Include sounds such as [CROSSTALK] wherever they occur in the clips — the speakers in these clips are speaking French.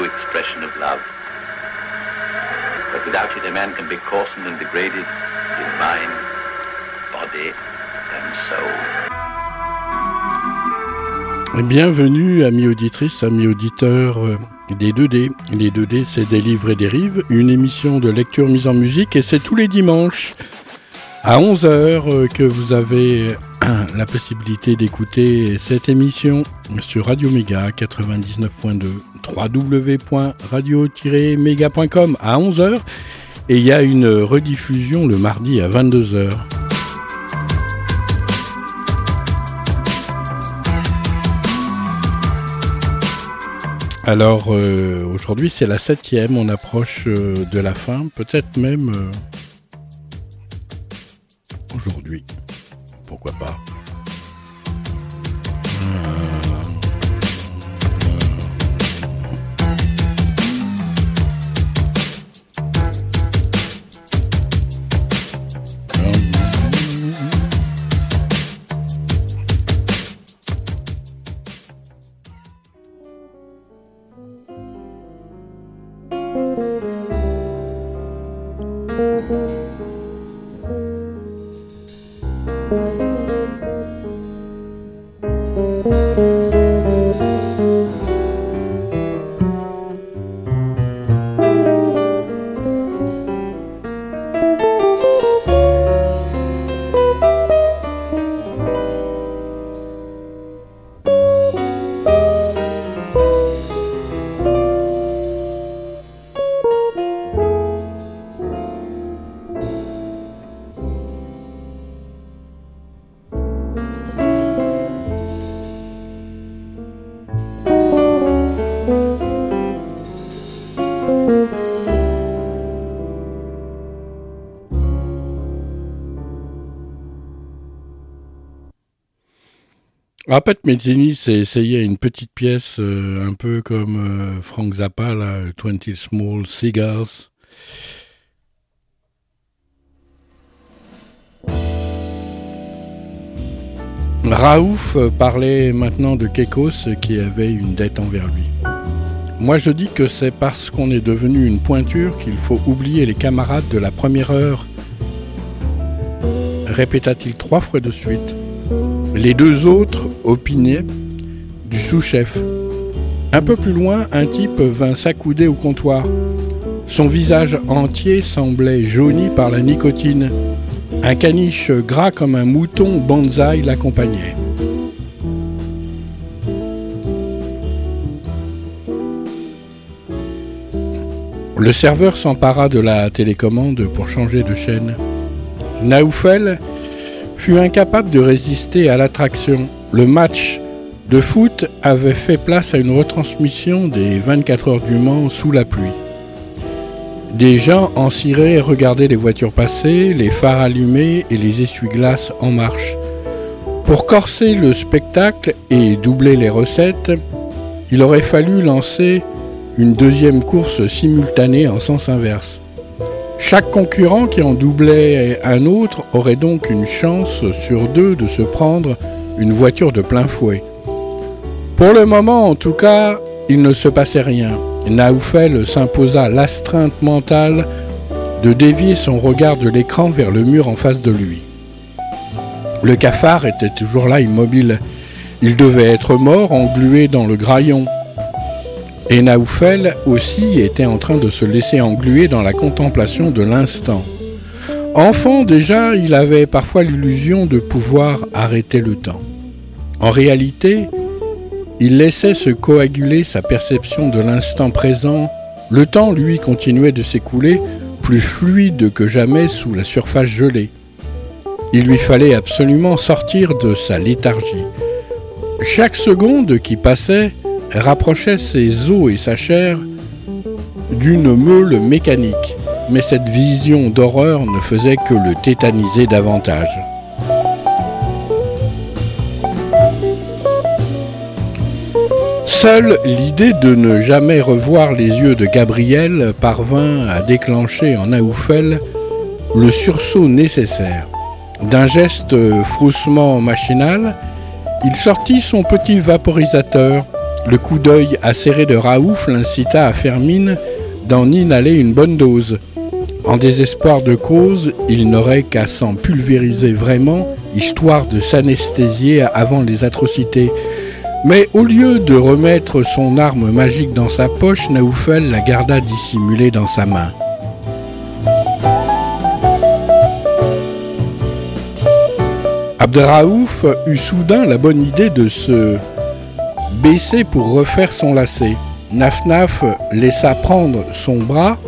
expression of love. But without it, a man can be coarsened and degraded in mind, body, and soul. Bienvenue, amis auditrices, amis auditeurs euh, des 2D. Les 2D, c'est des livres et des rives, une émission de lecture mise en musique et c'est tous les dimanches à 11h euh, que vous avez [CLEARS THROAT] la possibilité d'écouter cette émission sur Radio Méga 99.2 www.radio-méga.com à 11h et il y a une rediffusion le mardi à 22h. Alors euh, aujourd'hui c'est la septième, on approche euh, de la fin, peut-être même euh, aujourd'hui. Pourquoi pas? Ah, Pat Metheny s'est essayé une petite pièce euh, un peu comme euh, Frank Zappa, là, 20 Small Cigars. Raouf parlait maintenant de Kekos qui avait une dette envers lui. Moi je dis que c'est parce qu'on est devenu une pointure qu'il faut oublier les camarades de la première heure, répéta-t-il trois fois de suite. Les deux autres opinaient du sous-chef. Un peu plus loin, un type vint s'accouder au comptoir. Son visage entier semblait jauni par la nicotine. Un caniche gras comme un mouton bonsaï l'accompagnait. Le serveur s'empara de la télécommande pour changer de chaîne. Naoufel fut incapable de résister à l'attraction. Le match de foot avait fait place à une retransmission des 24 heures du Mans sous la pluie. Des gens en ciré regardaient les voitures passer, les phares allumés et les essuie-glaces en marche. Pour corser le spectacle et doubler les recettes, il aurait fallu lancer une deuxième course simultanée en sens inverse. Chaque concurrent qui en doublait un autre aurait donc une chance sur deux de se prendre une voiture de plein fouet. Pour le moment, en tout cas, il ne se passait rien. Naoufel s'imposa l'astreinte mentale de dévier son regard de l'écran vers le mur en face de lui. Le cafard était toujours là immobile. Il devait être mort, englué dans le graillon. Et aussi était en train de se laisser engluer dans la contemplation de l'instant. Enfant déjà, il avait parfois l'illusion de pouvoir arrêter le temps. En réalité, il laissait se coaguler sa perception de l'instant présent. Le temps, lui, continuait de s'écouler, plus fluide que jamais sous la surface gelée. Il lui fallait absolument sortir de sa léthargie. Chaque seconde qui passait rapprochait ses os et sa chair d'une meule mécanique, mais cette vision d'horreur ne faisait que le tétaniser davantage. Seule l'idée de ne jamais revoir les yeux de Gabriel parvint à déclencher en Aoufel le sursaut nécessaire. D'un geste froussement machinal, il sortit son petit vaporisateur. Le coup d'œil acéré de Raouf l'incita à faire mine d'en inhaler une bonne dose. En désespoir de cause, il n'aurait qu'à s'en pulvériser vraiment, histoire de s'anesthésier avant les atrocités. Mais au lieu de remettre son arme magique dans sa poche, Naoufel la garda dissimulée dans sa main. Abderraouf eut soudain la bonne idée de se baisser pour refaire son lacet. Nafnaf laissa prendre son bras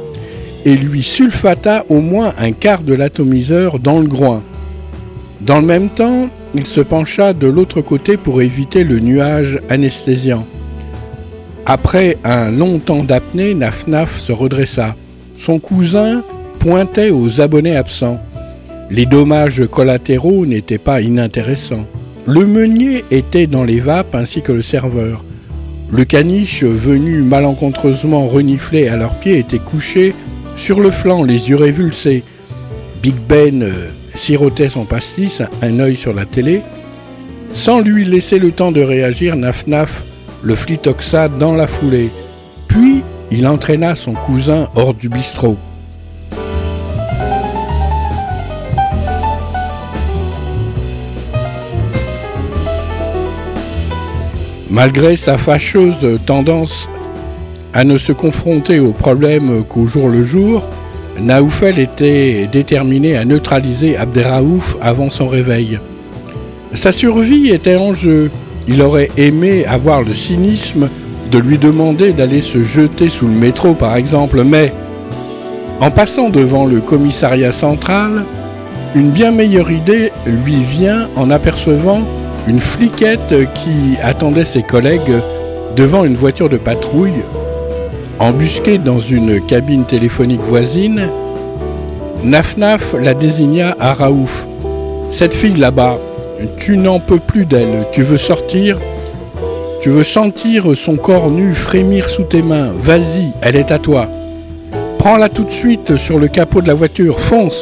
et lui sulfata au moins un quart de l'atomiseur dans le groin. Dans le même temps, il se pencha de l'autre côté pour éviter le nuage anesthésiant. Après un long temps d'apnée, Nafnaf se redressa. Son cousin pointait aux abonnés absents. Les dommages collatéraux n'étaient pas inintéressants. Le meunier était dans les vapes ainsi que le serveur. Le caniche, venu malencontreusement renifler à leurs pieds, était couché sur le flanc, les yeux révulsés. Big Ben euh, sirotait son pastis, un œil sur la télé. Sans lui laisser le temps de réagir, Naf Naf le flitoxa dans la foulée. Puis il entraîna son cousin hors du bistrot. Malgré sa fâcheuse tendance à ne se confronter aux problèmes qu'au jour le jour, Naoufel était déterminé à neutraliser Abderraouf avant son réveil. Sa survie était en jeu. Il aurait aimé avoir le cynisme de lui demander d'aller se jeter sous le métro par exemple, mais en passant devant le commissariat central, une bien meilleure idée lui vient en apercevant une fliquette qui attendait ses collègues devant une voiture de patrouille. Embusquée dans une cabine téléphonique voisine, Nafnaf la désigna à Raouf. Cette fille là-bas, tu n'en peux plus d'elle, tu veux sortir? Tu veux sentir son corps nu frémir sous tes mains, vas-y, elle est à toi. Prends-la tout de suite sur le capot de la voiture, fonce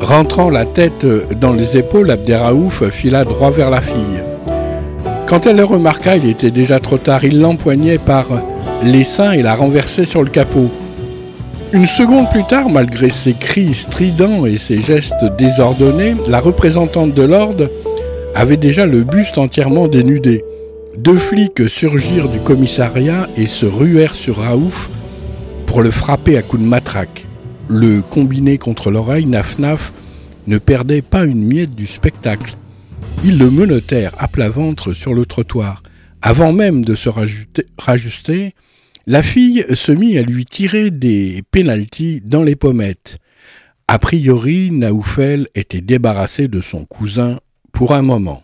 Rentrant la tête dans les épaules, Abderraouf fila droit vers la fille. Quand elle le remarqua, il était déjà trop tard. Il l'empoignait par les seins et la renversait sur le capot. Une seconde plus tard, malgré ses cris stridents et ses gestes désordonnés, la représentante de l'ordre avait déjà le buste entièrement dénudé. Deux flics surgirent du commissariat et se ruèrent sur Raouf pour le frapper à coups de matraque le combiné contre l'oreille, Naf ne perdait pas une miette du spectacle. Ils le menottèrent à plat ventre sur le trottoir. Avant même de se rajuster, la fille se mit à lui tirer des pénalties dans les pommettes. A priori, Naoufel était débarrassé de son cousin pour un moment.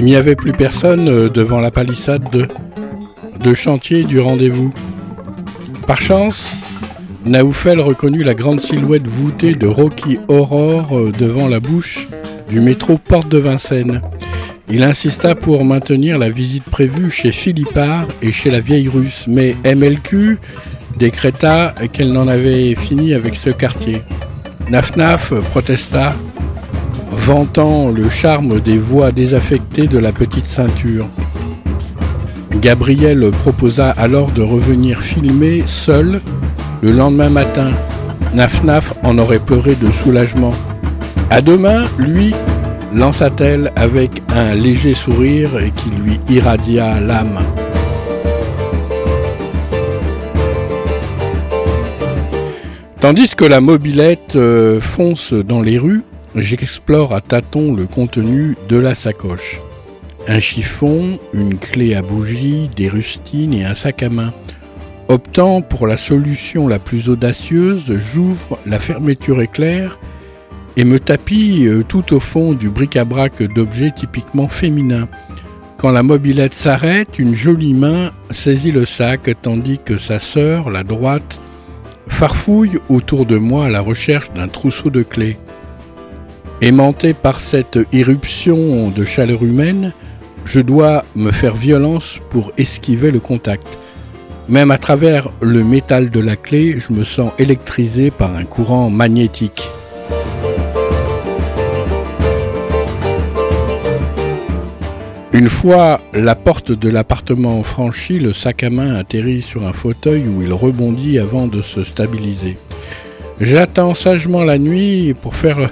Il n'y avait plus personne euh, devant la palissade de, chantier du rendez-vous. Par chance, Naoufel reconnut la grande silhouette voûtée de Rocky Aurore euh, devant la bouche du métro Porte de Vincennes. Il insista pour maintenir la visite prévue chez Philippard et chez la vieille russe, mais MLQ décréta qu'elle n'en avait fini avec ce quartier. Nafnaf protesta, vantant le charme des voix désaffectées de la petite ceinture. Gabriel proposa alors de revenir filmer seul le lendemain matin. Nafnaf en aurait pleuré de soulagement. À demain, lui, lança-t-elle avec un léger sourire qui lui irradia l'âme. Tandis que la mobilette euh, fonce dans les rues, j'explore à tâtons le contenu de la sacoche. Un chiffon, une clé à bougie, des rustines et un sac à main. Optant pour la solution la plus audacieuse, j'ouvre la fermeture éclair et me tapis euh, tout au fond du bric-à-brac d'objets typiquement féminins. Quand la mobilette s'arrête, une jolie main saisit le sac tandis que sa sœur, la droite, farfouille autour de moi à la recherche d'un trousseau de clés. Aimanté par cette irruption de chaleur humaine, je dois me faire violence pour esquiver le contact. Même à travers le métal de la clé, je me sens électrisé par un courant magnétique. Une fois la porte de l'appartement franchie, le sac à main atterrit sur un fauteuil où il rebondit avant de se stabiliser. J'attends sagement la nuit pour faire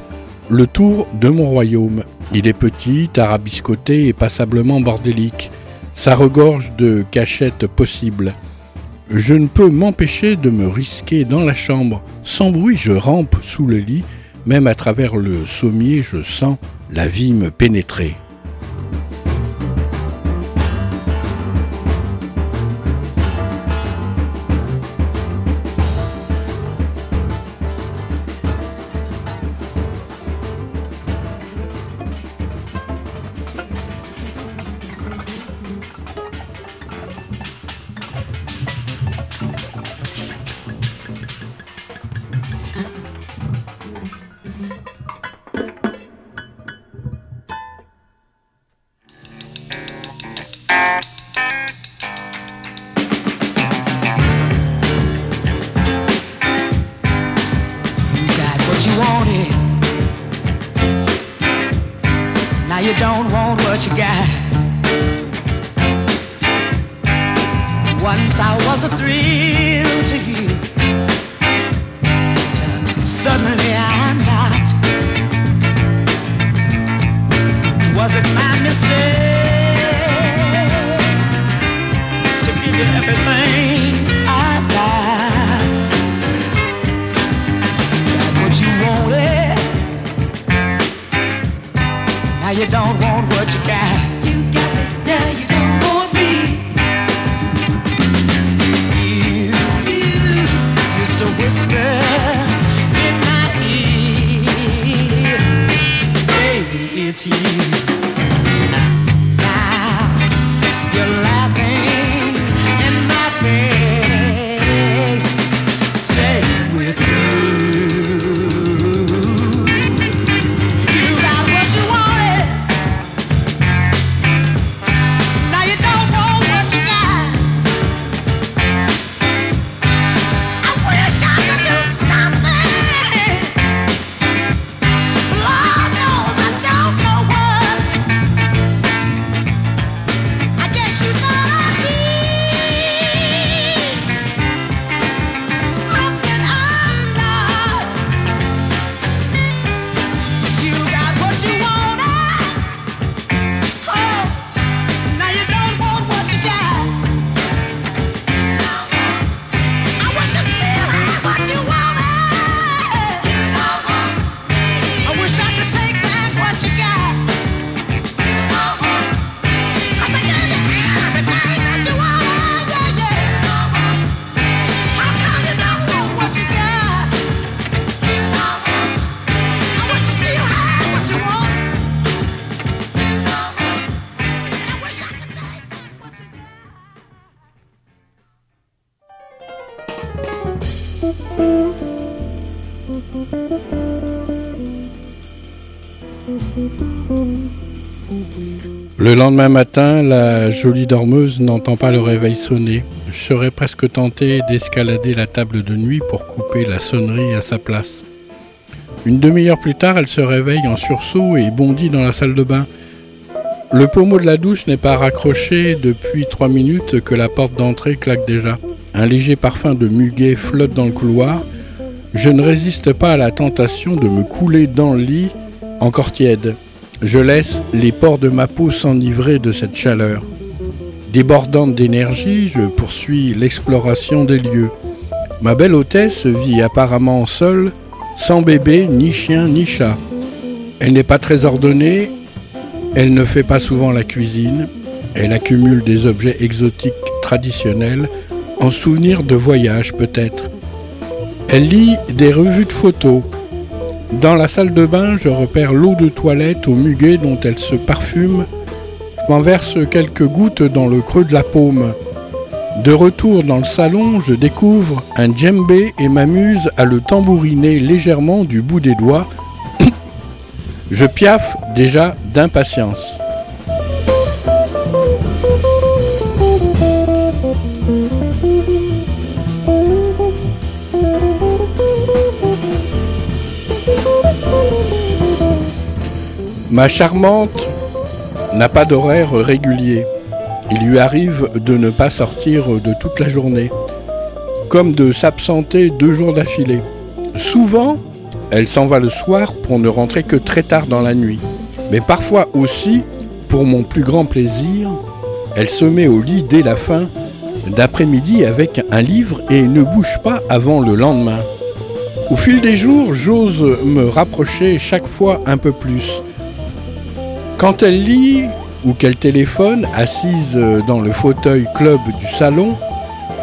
le tour de mon royaume. Il est petit, arabiscoté et passablement bordélique. Ça regorge de cachettes possibles. Je ne peux m'empêcher de me risquer dans la chambre. Sans bruit, je rampe sous le lit. Même à travers le sommier, je sens la vie me pénétrer. you don't want what you got. Once I was a thrill to you. Le lendemain matin, la jolie dormeuse n'entend pas le réveil sonner. Je serais presque tenté d'escalader la table de nuit pour couper la sonnerie à sa place. Une demi-heure plus tard, elle se réveille en sursaut et bondit dans la salle de bain. Le pommeau de la douche n'est pas raccroché depuis trois minutes que la porte d'entrée claque déjà. Un léger parfum de muguet flotte dans le couloir. Je ne résiste pas à la tentation de me couler dans le lit, encore tiède. Je laisse les pores de ma peau s'enivrer de cette chaleur. Débordante d'énergie, je poursuis l'exploration des lieux. Ma belle hôtesse vit apparemment seule, sans bébé, ni chien, ni chat. Elle n'est pas très ordonnée, elle ne fait pas souvent la cuisine, elle accumule des objets exotiques traditionnels, en souvenir de voyage peut-être. Elle lit des revues de photos, dans la salle de bain, je repère l'eau de toilette au muguet dont elle se parfume. Je m'en verse quelques gouttes dans le creux de la paume. De retour dans le salon, je découvre un djembé et m'amuse à le tambouriner légèrement du bout des doigts. [COUGHS] je piaffe déjà d'impatience. Ma charmante n'a pas d'horaire régulier. Il lui arrive de ne pas sortir de toute la journée, comme de s'absenter deux jours d'affilée. Souvent, elle s'en va le soir pour ne rentrer que très tard dans la nuit. Mais parfois aussi, pour mon plus grand plaisir, elle se met au lit dès la fin d'après-midi avec un livre et ne bouge pas avant le lendemain. Au fil des jours, j'ose me rapprocher chaque fois un peu plus. Quand elle lit ou qu'elle téléphone, assise dans le fauteuil club du salon,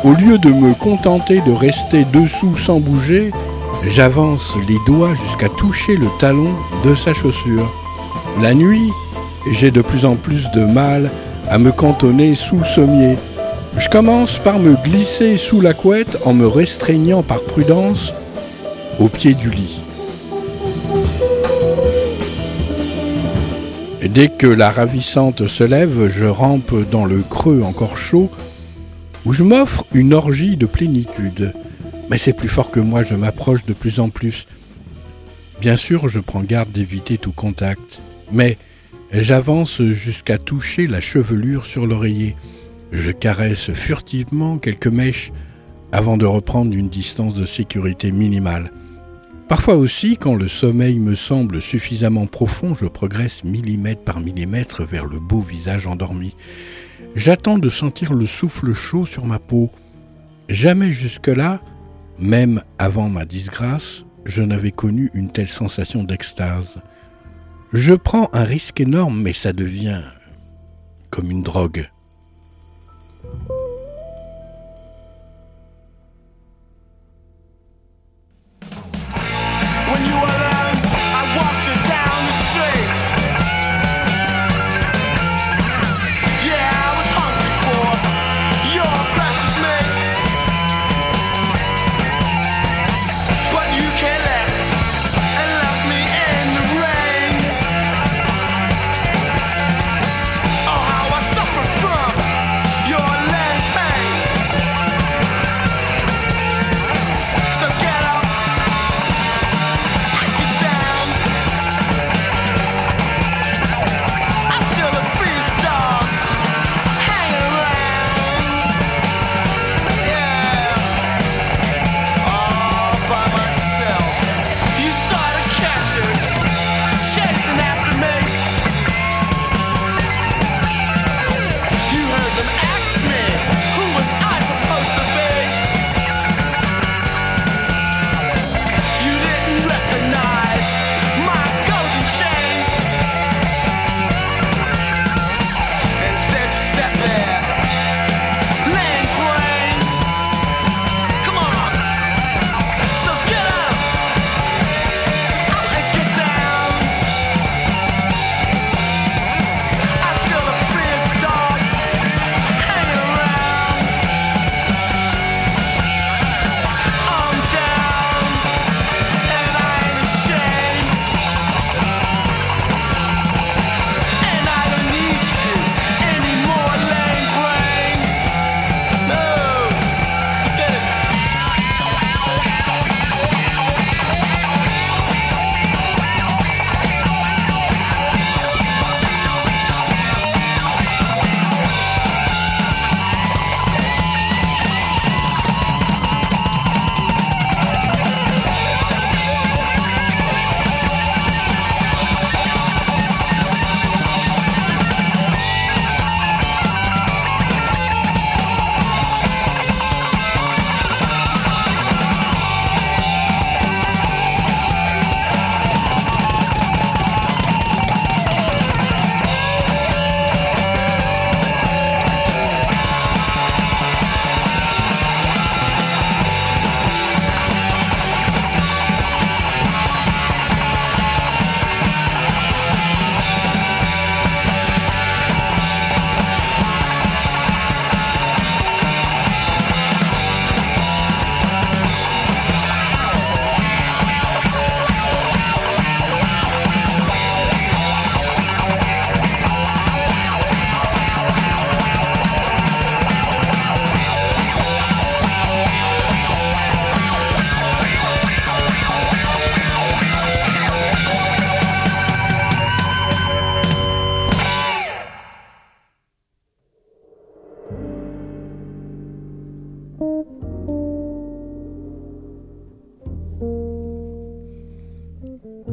au lieu de me contenter de rester dessous sans bouger, j'avance les doigts jusqu'à toucher le talon de sa chaussure. La nuit, j'ai de plus en plus de mal à me cantonner sous le sommier. Je commence par me glisser sous la couette en me restreignant par prudence au pied du lit. Dès que la ravissante se lève, je rampe dans le creux encore chaud, où je m'offre une orgie de plénitude. Mais c'est plus fort que moi, je m'approche de plus en plus. Bien sûr, je prends garde d'éviter tout contact, mais j'avance jusqu'à toucher la chevelure sur l'oreiller. Je caresse furtivement quelques mèches avant de reprendre une distance de sécurité minimale. Parfois aussi, quand le sommeil me semble suffisamment profond, je progresse millimètre par millimètre vers le beau visage endormi. J'attends de sentir le souffle chaud sur ma peau. Jamais jusque-là, même avant ma disgrâce, je n'avais connu une telle sensation d'extase. Je prends un risque énorme, mais ça devient comme une drogue.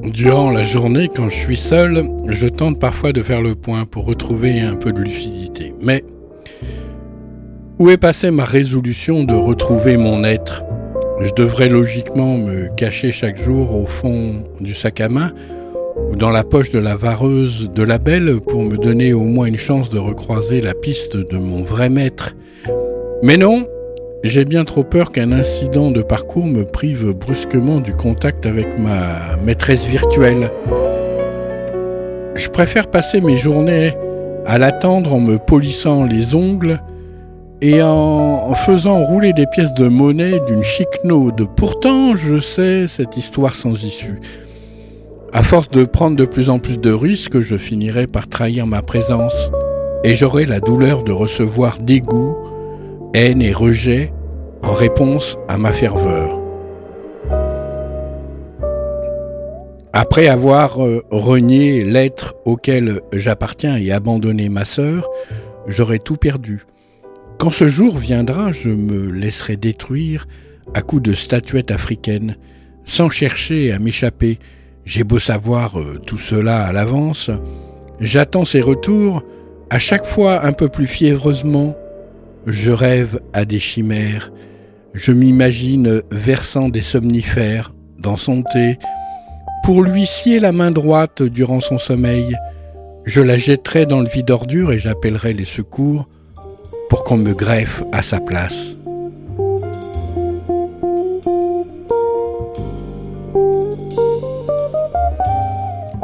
Durant la journée, quand je suis seul, je tente parfois de faire le point pour retrouver un peu de lucidité. Mais où est passée ma résolution de retrouver mon être? Je devrais logiquement me cacher chaque jour au fond du sac à main ou dans la poche de la vareuse de la belle pour me donner au moins une chance de recroiser la piste de mon vrai maître. Mais non, j'ai bien trop peur qu'un incident de parcours me prive brusquement du contact avec ma maîtresse virtuelle. Je préfère passer mes journées à l'attendre en me polissant les ongles et en faisant rouler des pièces de monnaie d'une chic node. Pourtant, je sais cette histoire sans issue. À force de prendre de plus en plus de risques, je finirai par trahir ma présence et j'aurai la douleur de recevoir dégoût haine et rejet en réponse à ma ferveur. Après avoir euh, renié l'être auquel j'appartiens et abandonné ma sœur, j'aurai tout perdu. Quand ce jour viendra, je me laisserai détruire à coups de statuettes africaines, sans chercher à m'échapper. J'ai beau savoir euh, tout cela à l'avance, j'attends ces retours, à chaque fois un peu plus fiévreusement, je rêve à des chimères. Je m'imagine versant des somnifères dans son thé. Pour lui scier la main droite durant son sommeil, je la jetterai dans le vide ordure et j'appellerai les secours pour qu'on me greffe à sa place.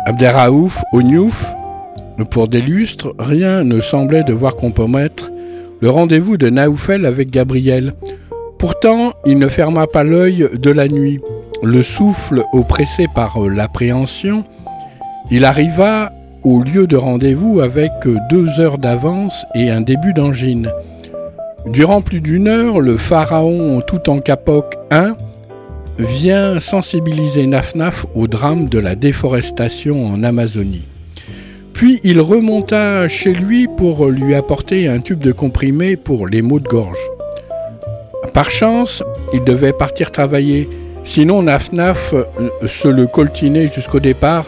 Abderraouf, au Niouf, pour des lustres, rien ne semblait devoir compromettre le rendez-vous de Naoufel avec Gabriel. Pourtant, il ne ferma pas l'œil de la nuit. Le souffle oppressé par l'appréhension, il arriva au lieu de rendez-vous avec deux heures d'avance et un début d'angine. Durant plus d'une heure, le pharaon tout en capoque 1 vient sensibiliser Nafnaf au drame de la déforestation en Amazonie. Puis il remonta chez lui pour lui apporter un tube de comprimé pour les maux de gorge. Par chance, il devait partir travailler, sinon Naf-Naf euh, se le coltinait jusqu'au départ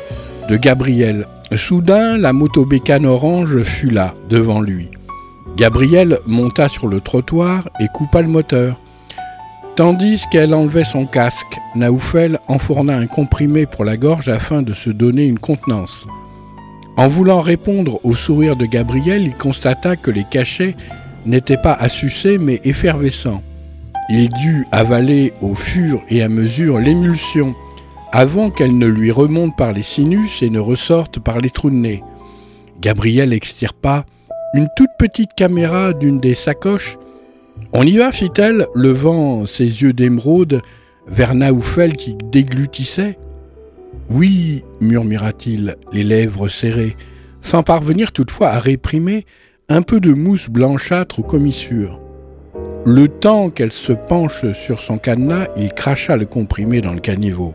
de Gabriel. Soudain, la moto bécane orange fut là, devant lui. Gabriel monta sur le trottoir et coupa le moteur. Tandis qu'elle enlevait son casque, Naoufel enfourna un comprimé pour la gorge afin de se donner une contenance. En voulant répondre au sourire de Gabriel, il constata que les cachets n'étaient pas assucés mais effervescents. Il dut avaler au fur et à mesure l'émulsion avant qu'elle ne lui remonte par les sinus et ne ressorte par les trous de nez. Gabriel extirpa une toute petite caméra d'une des sacoches. On y va, fit-elle, levant ses yeux d'émeraude vers Naoufel qui déglutissait. Oui, murmura-t-il, les lèvres serrées, sans parvenir toutefois à réprimer un peu de mousse blanchâtre aux commissures. Le temps qu'elle se penche sur son cadenas, il cracha le comprimé dans le caniveau.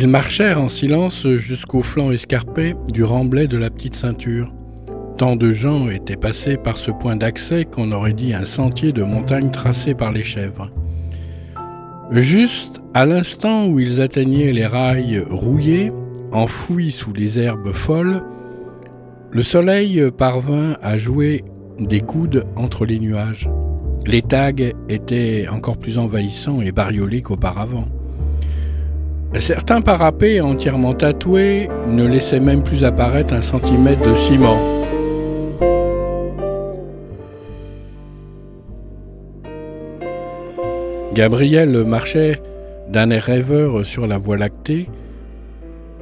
Ils marchèrent en silence jusqu'au flanc escarpé du remblai de la petite ceinture. Tant de gens étaient passés par ce point d'accès qu'on aurait dit un sentier de montagne tracé par les chèvres. Juste à l'instant où ils atteignaient les rails rouillés, enfouis sous les herbes folles, le soleil parvint à jouer des coudes entre les nuages. Les tags étaient encore plus envahissants et bariolés qu'auparavant. Certains parapets entièrement tatoués ne laissaient même plus apparaître un centimètre de ciment. Gabriel marchait d'un air rêveur sur la voie lactée,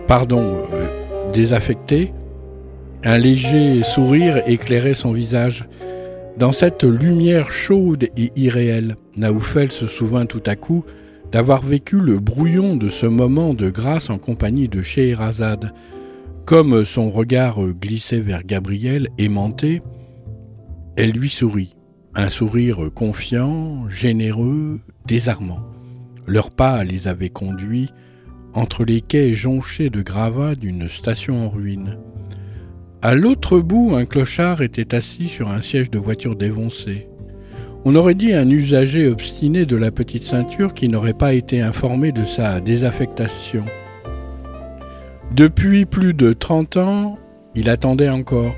pardon, euh, désaffecté. Un léger sourire éclairait son visage. Dans cette lumière chaude et irréelle, Naoufel se souvint tout à coup d'avoir vécu le brouillon de ce moment de grâce en compagnie de Scheherazade. Comme son regard glissait vers Gabriel, aimanté, elle lui sourit, un sourire confiant, généreux, désarmant. Leurs pas les avaient conduits entre les quais jonchés de gravats d'une station en ruine. À l'autre bout, un clochard était assis sur un siège de voiture défoncé. On aurait dit un usager obstiné de la petite ceinture qui n'aurait pas été informé de sa désaffectation. Depuis plus de trente ans, il attendait encore.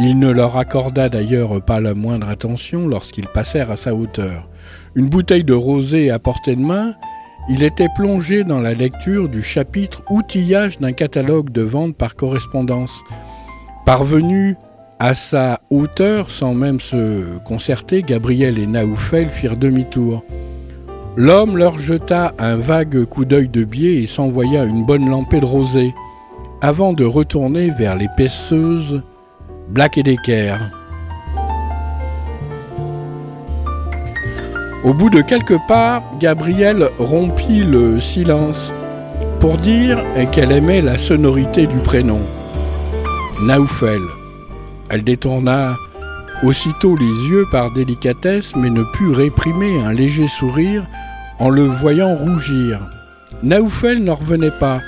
Il ne leur accorda d'ailleurs pas la moindre attention lorsqu'ils passèrent à sa hauteur. Une bouteille de rosée à portée de main, il était plongé dans la lecture du chapitre Outillage d'un catalogue de vente par correspondance. Parvenu à sa hauteur, sans même se concerter, Gabriel et Naoufel firent demi-tour. L'homme leur jeta un vague coup d'œil de biais et s'envoya une bonne lampée de rosée, avant de retourner vers l'épaisseuse Black et Decker. Au bout de quelques pas, Gabriel rompit le silence pour dire qu'elle aimait la sonorité du prénom. Naoufel. Elle détourna aussitôt les yeux par délicatesse, mais ne put réprimer un léger sourire en le voyant rougir. Naoufel n'en revenait pas.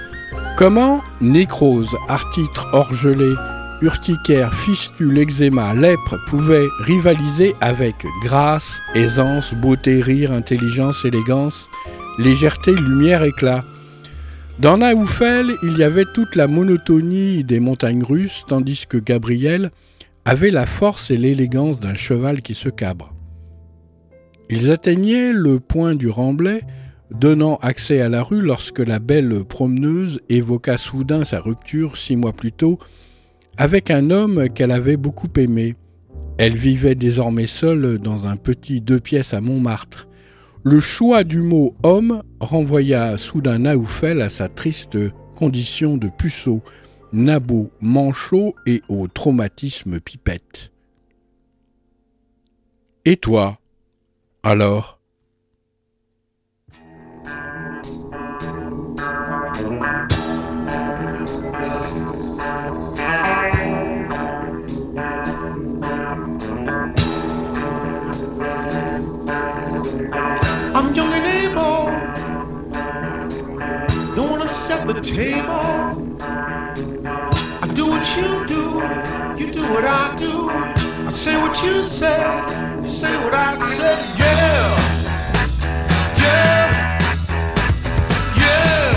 Comment nécrose, artitre orgelé, urticaire, fistule, eczéma, lèpre pouvaient rivaliser avec grâce, aisance, beauté, rire, intelligence, élégance, légèreté, lumière, éclat dans Naoufel, il y avait toute la monotonie des montagnes russes, tandis que Gabriel avait la force et l'élégance d'un cheval qui se cabre. Ils atteignaient le point du remblai, donnant accès à la rue lorsque la belle promeneuse évoqua soudain sa rupture six mois plus tôt avec un homme qu'elle avait beaucoup aimé. Elle vivait désormais seule dans un petit deux pièces à Montmartre. Le choix du mot homme renvoya soudain Naoufel à sa triste condition de puceau, nabot, manchot et au traumatisme pipette. Et toi Alors? Don't the. You do what I do. I say what you say, you say what I say, yeah. Et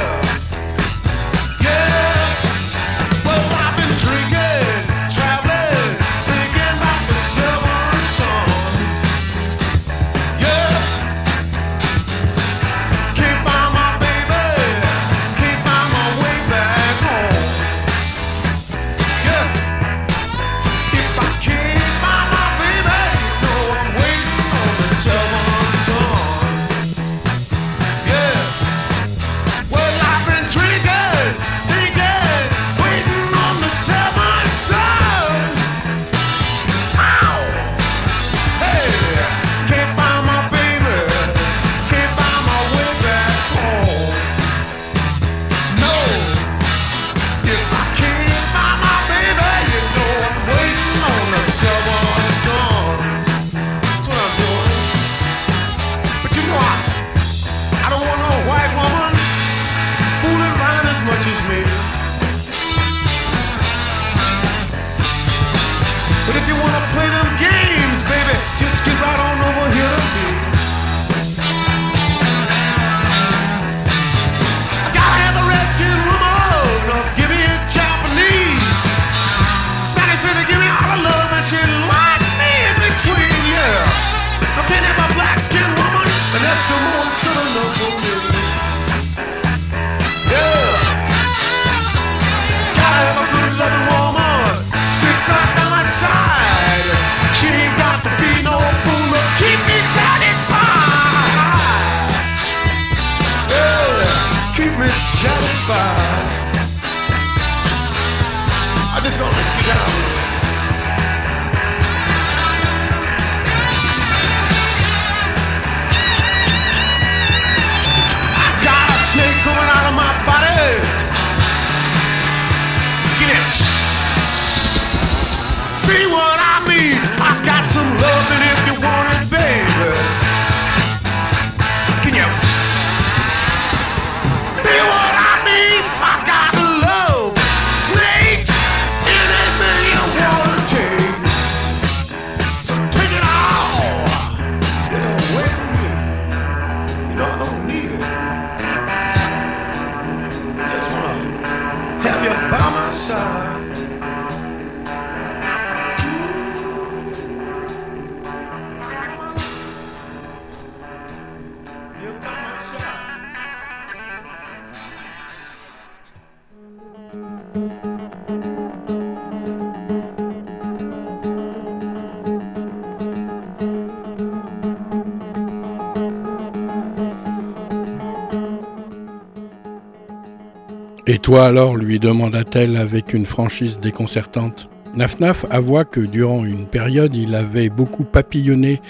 toi alors lui demanda-t-elle avec une franchise déconcertante. Nafnaf avoua que durant une période il avait beaucoup papillonné,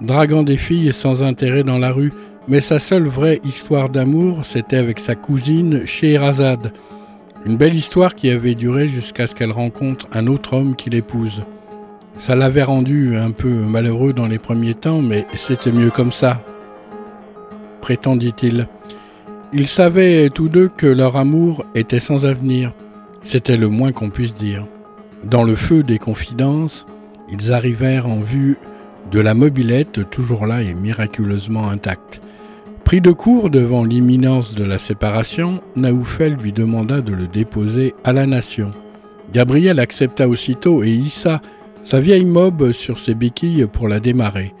draguant des filles sans intérêt dans la rue, mais sa seule vraie histoire d'amour, c'était avec sa cousine Scheherazade. Une belle histoire qui avait duré jusqu'à ce qu'elle rencontre un autre homme qui l'épouse. Ça l'avait rendu un peu malheureux dans les premiers temps, mais c'était mieux comme ça, prétendit-il. Ils savaient tous deux que leur amour était sans avenir. C'était le moins qu'on puisse dire. Dans le feu des confidences, ils arrivèrent en vue de la mobilette toujours là et miraculeusement intacte. Pris de court devant l'imminence de la séparation, Naoufel lui demanda de le déposer à la nation. Gabriel accepta aussitôt et hissa sa vieille mob sur ses béquilles pour la démarrer.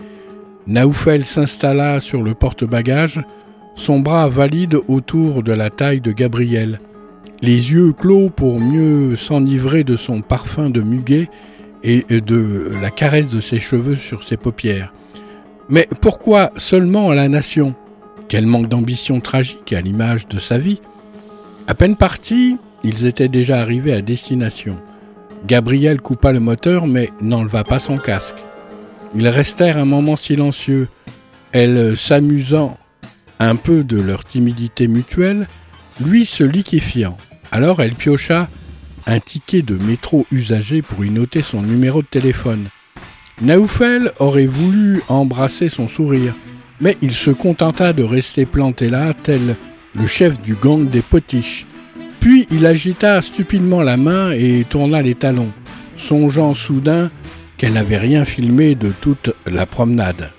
Naoufel s'installa sur le porte-bagages, son bras valide autour de la taille de Gabriel, les yeux clos pour mieux s'enivrer de son parfum de muguet et de la caresse de ses cheveux sur ses paupières. Mais pourquoi seulement à la nation? Quel manque d'ambition tragique à l'image de sa vie À peine partis, ils étaient déjà arrivés à destination. Gabriel coupa le moteur mais n'enleva pas son casque. Ils restèrent un moment silencieux, elle s'amusant un peu de leur timidité mutuelle, lui se liquéfiant. Alors elle piocha un ticket de métro usagé pour y noter son numéro de téléphone. Naoufel aurait voulu embrasser son sourire, mais il se contenta de rester planté là, tel le chef du gang des potiches. Puis il agita stupidement la main et tourna les talons, songeant soudain qu'elle n'avait rien filmé de toute la promenade.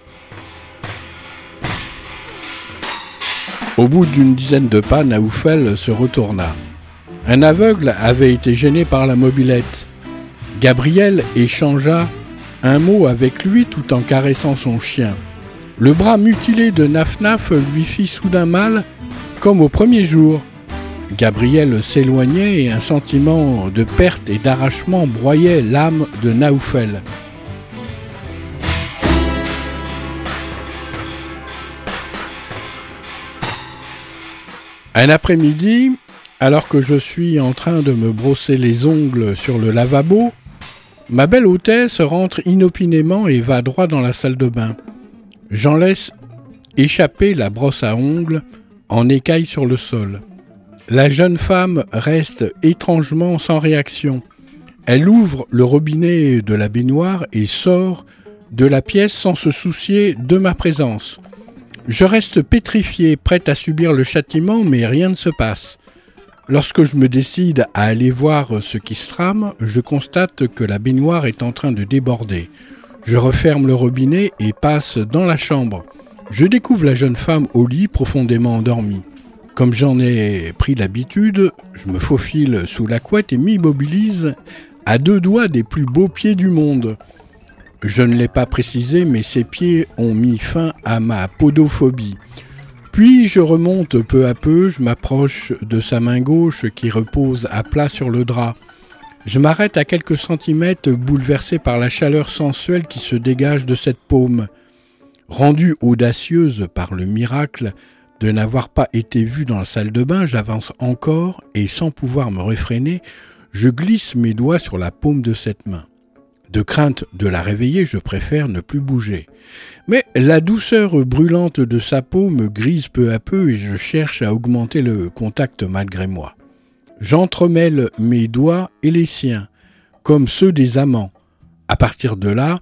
Au bout d'une dizaine de pas, Naoufel se retourna. Un aveugle avait été gêné par la mobilette. Gabriel échangea un mot avec lui tout en caressant son chien. Le bras mutilé de Nafnaf lui fit soudain mal, comme au premier jour. Gabriel s'éloignait et un sentiment de perte et d'arrachement broyait l'âme de Naoufel. Un après-midi, alors que je suis en train de me brosser les ongles sur le lavabo, ma belle hôtesse rentre inopinément et va droit dans la salle de bain. J'en laisse échapper la brosse à ongles en écaille sur le sol. La jeune femme reste étrangement sans réaction. Elle ouvre le robinet de la baignoire et sort de la pièce sans se soucier de ma présence. Je reste pétrifié, prêt à subir le châtiment, mais rien ne se passe. Lorsque je me décide à aller voir ce qui se trame, je constate que la baignoire est en train de déborder. Je referme le robinet et passe dans la chambre. Je découvre la jeune femme au lit profondément endormie. Comme j'en ai pris l'habitude, je me faufile sous la couette et m'immobilise à deux doigts des plus beaux pieds du monde. Je ne l'ai pas précisé, mais ses pieds ont mis fin à ma podophobie. Puis je remonte peu à peu, je m'approche de sa main gauche qui repose à plat sur le drap. Je m'arrête à quelques centimètres, bouleversé par la chaleur sensuelle qui se dégage de cette paume. Rendue audacieuse par le miracle de n'avoir pas été vue dans la salle de bain, j'avance encore et sans pouvoir me réfréner, je glisse mes doigts sur la paume de cette main. De crainte de la réveiller, je préfère ne plus bouger. Mais la douceur brûlante de sa peau me grise peu à peu et je cherche à augmenter le contact malgré moi. J'entremêle mes doigts et les siens, comme ceux des amants. À partir de là,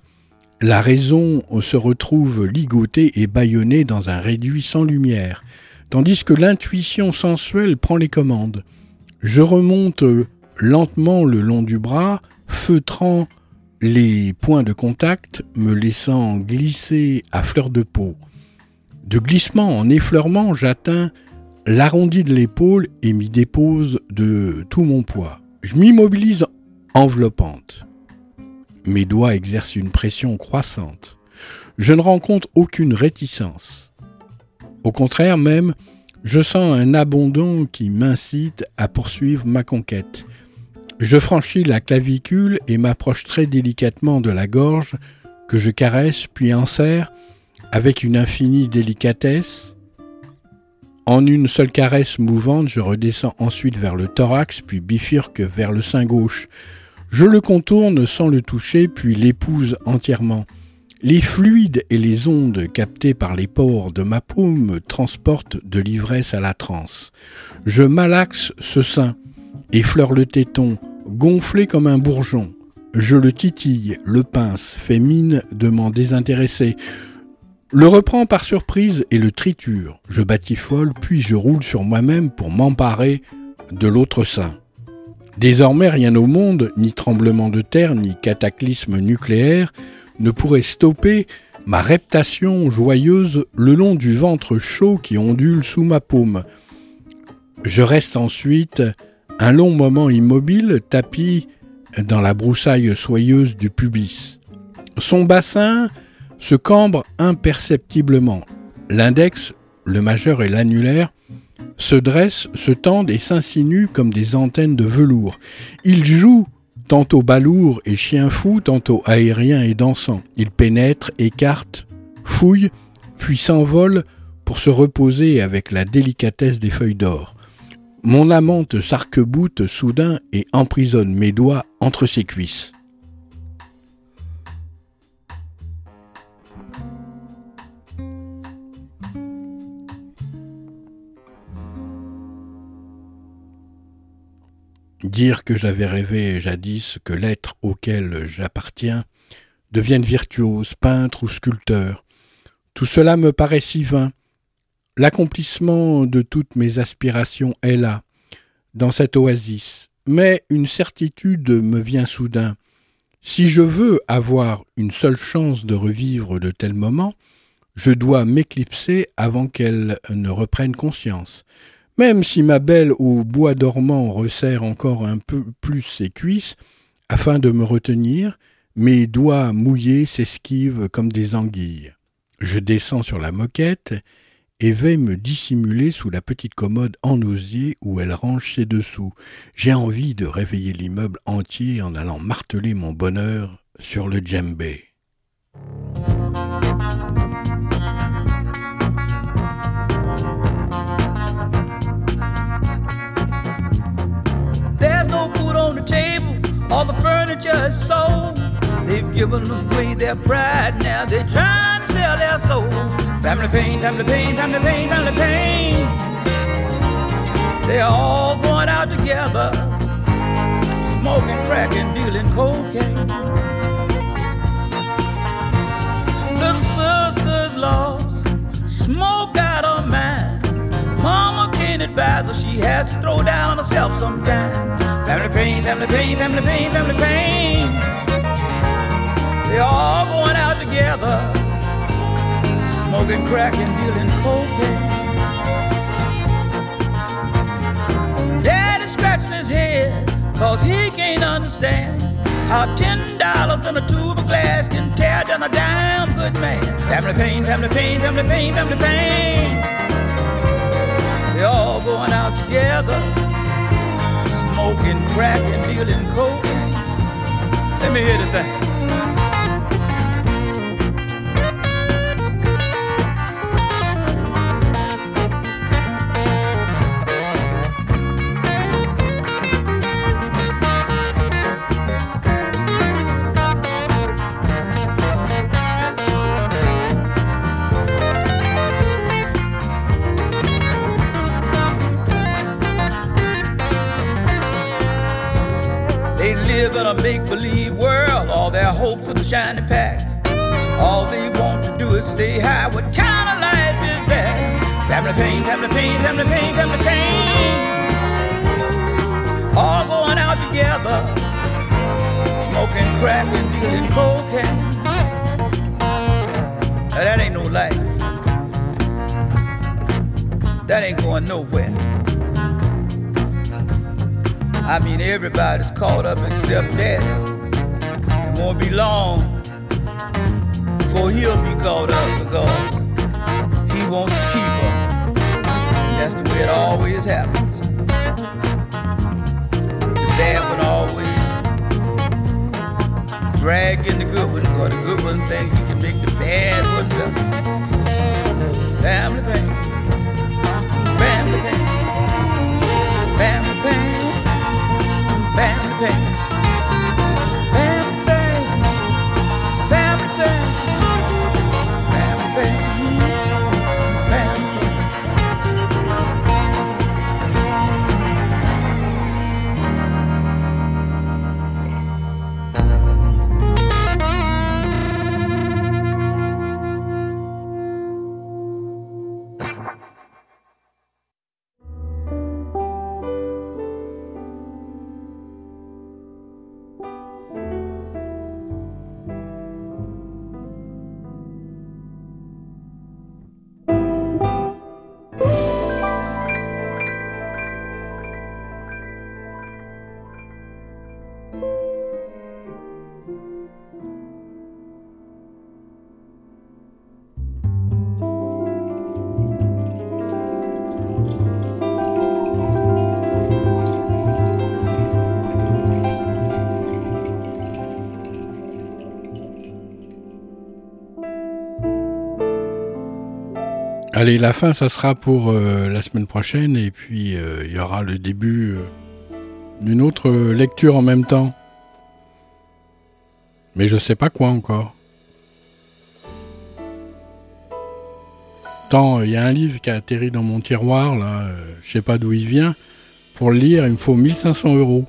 la raison se retrouve ligotée et bâillonnée dans un réduit sans lumière, tandis que l'intuition sensuelle prend les commandes. Je remonte lentement le long du bras, feutrant les points de contact me laissant glisser à fleur de peau. De glissement en effleurement, j'atteins l'arrondi de l'épaule et m'y dépose de tout mon poids. Je m'immobilise enveloppante. Mes doigts exercent une pression croissante. Je ne rencontre aucune réticence. Au contraire même, je sens un abandon qui m'incite à poursuivre ma conquête. Je franchis la clavicule et m'approche très délicatement de la gorge que je caresse puis enserre avec une infinie délicatesse. En une seule caresse mouvante, je redescends ensuite vers le thorax, puis bifurque vers le sein gauche. Je le contourne sans le toucher, puis l'épouse entièrement. Les fluides et les ondes captées par les pores de ma paume me transportent de l'ivresse à la transe. Je malaxe ce sein, effleure le téton, gonflé comme un bourgeon. Je le titille, le pince, fais mine de m'en désintéresser. Le reprends par surprise et le triture. Je batifole, puis je roule sur moi-même pour m'emparer de l'autre sein. Désormais rien au monde, ni tremblement de terre, ni cataclysme nucléaire, ne pourrait stopper ma reptation joyeuse le long du ventre chaud qui ondule sous ma paume. Je reste ensuite un long moment immobile, tapis dans la broussaille soyeuse du pubis. Son bassin se cambre imperceptiblement. L'index, le majeur et l'annulaire se dressent, se tendent et s'insinuent comme des antennes de velours. Il joue tantôt balourd et chien fou, tantôt aérien et dansant. Il pénètre, écarte, fouille, puis s'envole pour se reposer avec la délicatesse des feuilles d'or. Mon amante s'arc-boute soudain et emprisonne mes doigts entre ses cuisses. Dire que j'avais rêvé jadis que l'être auquel j'appartiens devienne virtuose, peintre ou sculpteur, tout cela me paraît si vain. L'accomplissement de toutes mes aspirations est là, dans cette oasis, mais une certitude me vient soudain. Si je veux avoir une seule chance de revivre de tels moments, je dois m'éclipser avant qu'elle ne reprenne conscience. Même si ma belle au bois dormant resserre encore un peu plus ses cuisses, afin de me retenir, mes doigts mouillés s'esquivent comme des anguilles. Je descends sur la moquette et vais me dissimuler sous la petite commode en osier où elle range ses dessous. J'ai envie de réveiller l'immeuble entier en allant marteler mon bonheur sur le djembé. Given away their pride, now they're trying to sell their souls. Family pain, family pain, family pain, family pain. They're all going out together, smoking crack and dealing cocaine. Little sister's lost, smoke out of mind. Mama can't advise her, she has to throw down herself sometime. Family pain, family pain, family pain, family pain. Smoking crack and dealing cocaine. Daddy scratching his head, cause he can't understand how ten dollars in a tube of glass can tear down a damn good man. Family pain, family pain, family pain, family pain. They all going out together smoking crack and dealing coke. Let me hear the thing. Make believe world, all their hopes of the shiny pack. All they want to do is stay high. What kind of life is that? Family pain, family pain, family pain, family pain. All going out together, smoking crack and dealing cocaine. Now, that ain't no life. That ain't going nowhere. I mean, everybody's caught up except Daddy. It won't be long before he'll be caught up because he wants to keep her. That's the way it always happens. The bad one always drag in the good one, the good one thinks he can make the bad one better. Allez, la fin, ça sera pour euh, la semaine prochaine, et puis euh, il y aura le début euh, d'une autre lecture en même temps. Mais je sais pas quoi encore. Tant il y a un livre qui a atterri dans mon tiroir, là, je sais pas d'où il vient. Pour le lire, il me faut 1500 euros.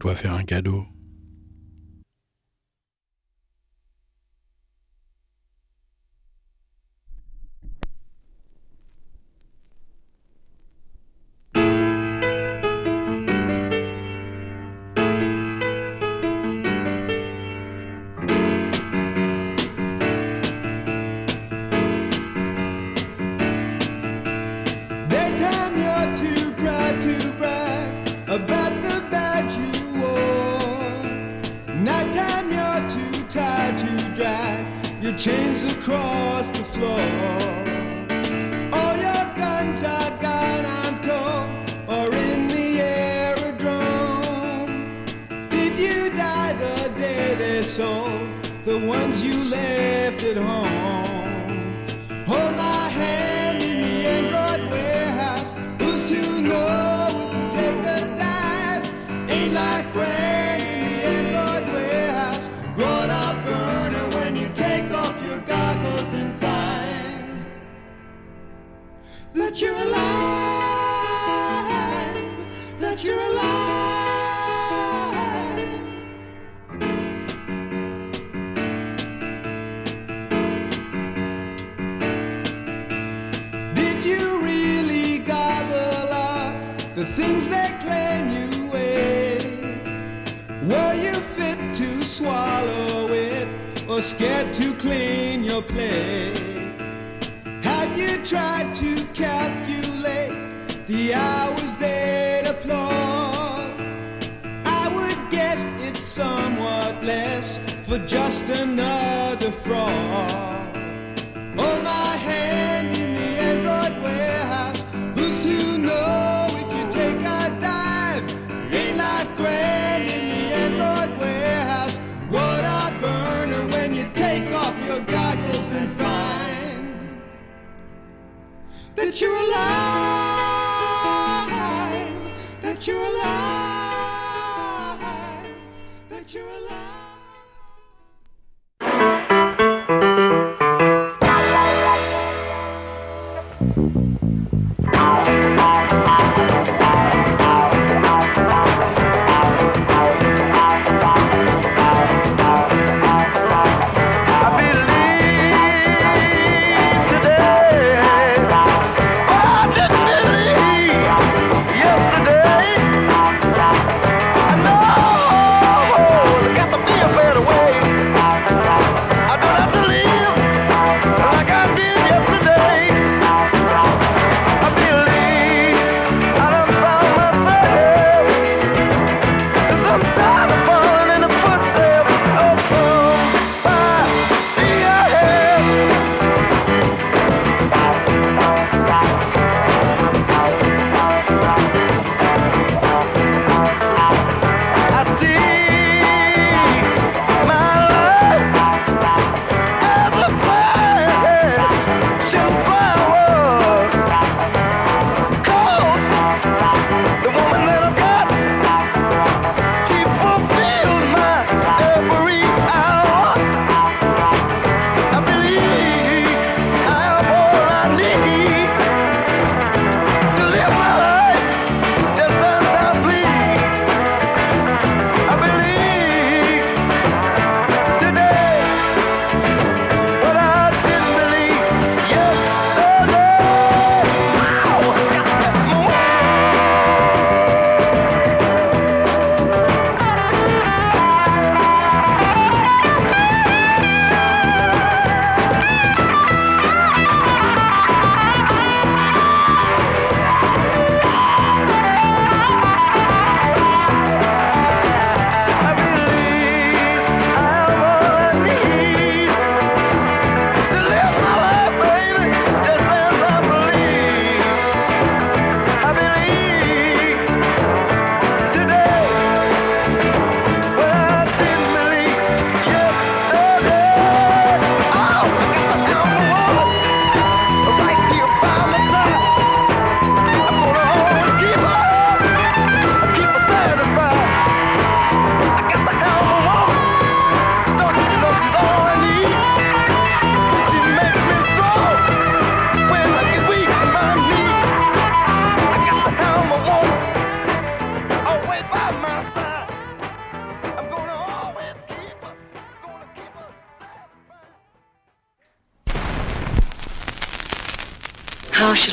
Dois faire un cadeau. calculate the hours they'd applaud. I would guess it's somewhat less for just another fraud. that you're alive, that you're alive, that you're alive.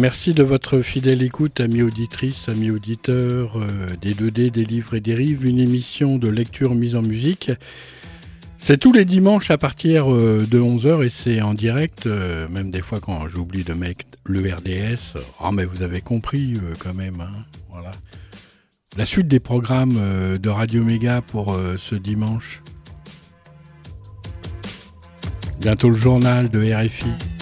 Merci de votre fidèle écoute, amis auditrices, amis auditeurs euh, des 2D, des livres et des rives, une émission de lecture mise en musique. C'est tous les dimanches à partir euh, de 11h et c'est en direct, euh, même des fois quand j'oublie de mettre le RDS. Oh mais vous avez compris quand même, hein, voilà. La suite des programmes de Radio Méga pour ce dimanche. Bientôt le journal de RFI.